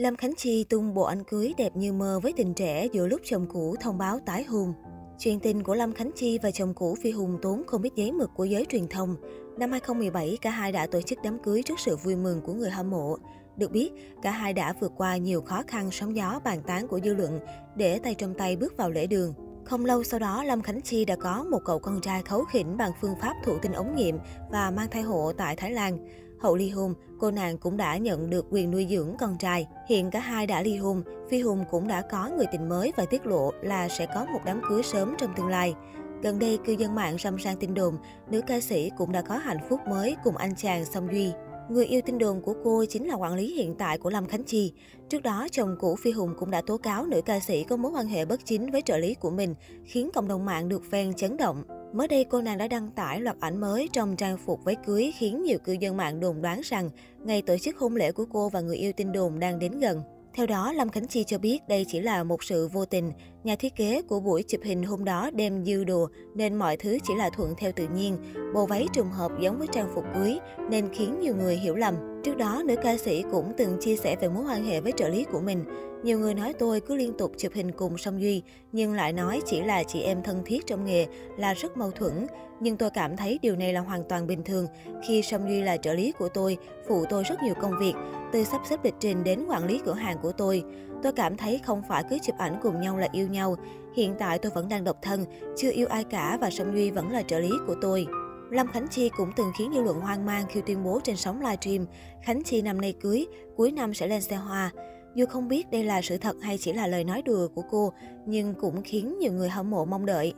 Lâm Khánh Chi tung bộ ảnh cưới đẹp như mơ với tình trẻ giữa lúc chồng cũ thông báo tái hôn. Chuyện tình của Lâm Khánh Chi và chồng cũ Phi Hùng tốn không biết giấy mực của giới truyền thông. Năm 2017, cả hai đã tổ chức đám cưới trước sự vui mừng của người hâm mộ. Được biết, cả hai đã vượt qua nhiều khó khăn sóng gió bàn tán của dư luận để tay trong tay bước vào lễ đường. Không lâu sau đó, Lâm Khánh Chi đã có một cậu con trai khấu khỉnh bằng phương pháp thụ tinh ống nghiệm và mang thai hộ tại Thái Lan. Hậu ly hôn, cô nàng cũng đã nhận được quyền nuôi dưỡng con trai. Hiện cả hai đã ly hôn, Phi Hùng cũng đã có người tình mới và tiết lộ là sẽ có một đám cưới sớm trong tương lai. Gần đây, cư dân mạng râm ran tin đồn, nữ ca sĩ cũng đã có hạnh phúc mới cùng anh chàng Song Duy. Người yêu tin đồn của cô chính là quản lý hiện tại của Lâm Khánh Chi. Trước đó, chồng cũ Phi Hùng cũng đã tố cáo nữ ca sĩ có mối quan hệ bất chính với trợ lý của mình, khiến cộng đồng mạng được phen chấn động. Mới đây, cô nàng đã đăng tải loạt ảnh mới trong trang phục váy cưới khiến nhiều cư dân mạng đồn đoán rằng ngày tổ chức hôn lễ của cô và người yêu tin đồn đang đến gần. Theo đó, Lâm Khánh Chi cho biết đây chỉ là một sự vô tình. Nhà thiết kế của buổi chụp hình hôm đó đem dư đồ nên mọi thứ chỉ là thuận theo tự nhiên. Bộ váy trùng hợp giống với trang phục cưới nên khiến nhiều người hiểu lầm. Trước đó, nữ ca sĩ cũng từng chia sẻ về mối quan hệ với trợ lý của mình. Nhiều người nói tôi cứ liên tục chụp hình cùng Song Duy, nhưng lại nói chỉ là chị em thân thiết trong nghề là rất mâu thuẫn. Nhưng tôi cảm thấy điều này là hoàn toàn bình thường khi Song Duy là trợ lý của tôi, phụ tôi rất nhiều công việc, từ sắp xếp lịch trình đến quản lý cửa hàng của tôi. Tôi cảm thấy không phải cứ chụp ảnh cùng nhau là yêu nhau. Hiện tại tôi vẫn đang độc thân, chưa yêu ai cả và Song Duy vẫn là trợ lý của tôi. Lâm Khánh Chi cũng từng khiến dư luận hoang mang khi tuyên bố trên sóng livestream Khánh Chi năm nay cưới, cuối năm sẽ lên xe hoa. Dù không biết đây là sự thật hay chỉ là lời nói đùa của cô, nhưng cũng khiến nhiều người hâm mộ mong đợi.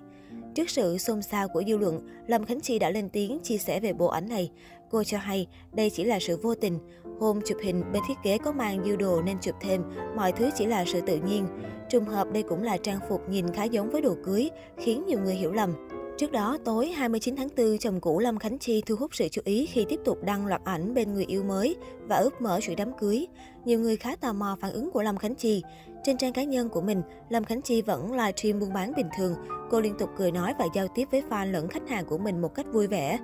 Trước sự xôn xao của dư luận, Lâm Khánh Chi đã lên tiếng chia sẻ về bộ ảnh này. Cô cho hay đây chỉ là sự vô tình. Hôm chụp hình, bên thiết kế có mang dư đồ nên chụp thêm, mọi thứ chỉ là sự tự nhiên. Trùng hợp đây cũng là trang phục nhìn khá giống với đồ cưới, khiến nhiều người hiểu lầm. Trước đó, tối 29 tháng 4, chồng cũ Lâm Khánh Chi thu hút sự chú ý khi tiếp tục đăng loạt ảnh bên người yêu mới và ướp mở chuỗi đám cưới. Nhiều người khá tò mò phản ứng của Lâm Khánh Chi. Trên trang cá nhân của mình, Lâm Khánh Chi vẫn livestream buôn bán bình thường. Cô liên tục cười nói và giao tiếp với fan lẫn khách hàng của mình một cách vui vẻ.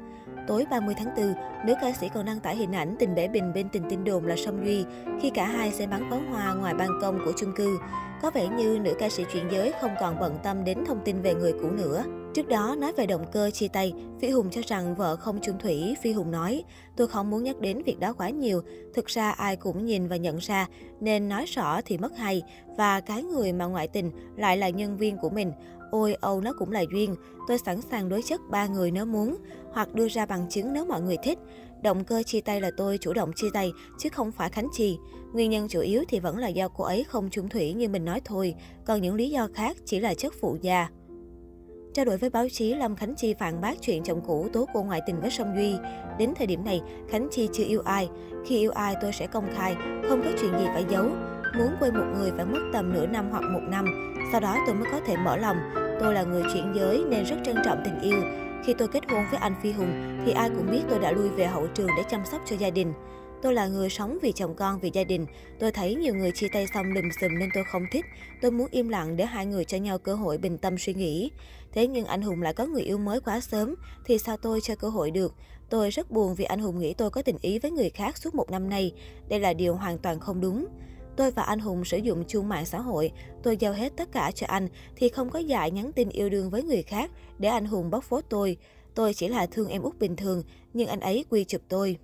Tối 30 tháng 4, nữ ca sĩ còn đăng tải hình ảnh tình bể bình bên tình tin đồn là Song Duy khi cả hai sẽ bắn pháo hoa ngoài ban công của chung cư. Có vẻ như nữ ca sĩ chuyển giới không còn bận tâm đến thông tin về người cũ nữa. Trước đó, nói về động cơ chia tay, Phi Hùng cho rằng vợ không chung thủy. Phi Hùng nói, tôi không muốn nhắc đến việc đó quá nhiều. Thực ra ai cũng nhìn và nhận ra, nên nói rõ thì mất hay. Và cái người mà ngoại tình lại là nhân viên của mình. Ôi, Âu nó cũng là duyên. Tôi sẵn sàng đối chất ba người nếu muốn, hoặc đưa ra bằng chứng nếu mọi người thích. Động cơ chia tay là tôi chủ động chia tay, chứ không phải Khánh Chi. Nguyên nhân chủ yếu thì vẫn là do cô ấy không chung thủy như mình nói thôi, còn những lý do khác chỉ là chất phụ gia. Trao đổi với báo chí, Lâm Khánh Chi phản bác chuyện chồng cũ tố cô ngoại tình với Song Duy. Đến thời điểm này, Khánh Chi chưa yêu ai. Khi yêu ai tôi sẽ công khai, không có chuyện gì phải giấu. Muốn quên một người phải mất tầm nửa năm hoặc một năm, sau đó tôi mới có thể mở lòng. Tôi là người chuyển giới nên rất trân trọng tình yêu. Khi tôi kết hôn với anh Phi Hùng thì ai cũng biết tôi đã lui về hậu trường để chăm sóc cho gia đình. Tôi là người sống vì chồng con, vì gia đình. Tôi thấy nhiều người chia tay xong lùm xùm nên tôi không thích. Tôi muốn im lặng để hai người cho nhau cơ hội bình tâm suy nghĩ. Thế nhưng anh Hùng lại có người yêu mới quá sớm, thì sao tôi cho cơ hội được? Tôi rất buồn vì anh Hùng nghĩ tôi có tình ý với người khác suốt một năm nay. Đây là điều hoàn toàn không đúng. Tôi và anh Hùng sử dụng chung mạng xã hội. Tôi giao hết tất cả cho anh thì không có dại nhắn tin yêu đương với người khác để anh Hùng bóc phốt tôi. Tôi chỉ là thương em út bình thường, nhưng anh ấy quy chụp tôi.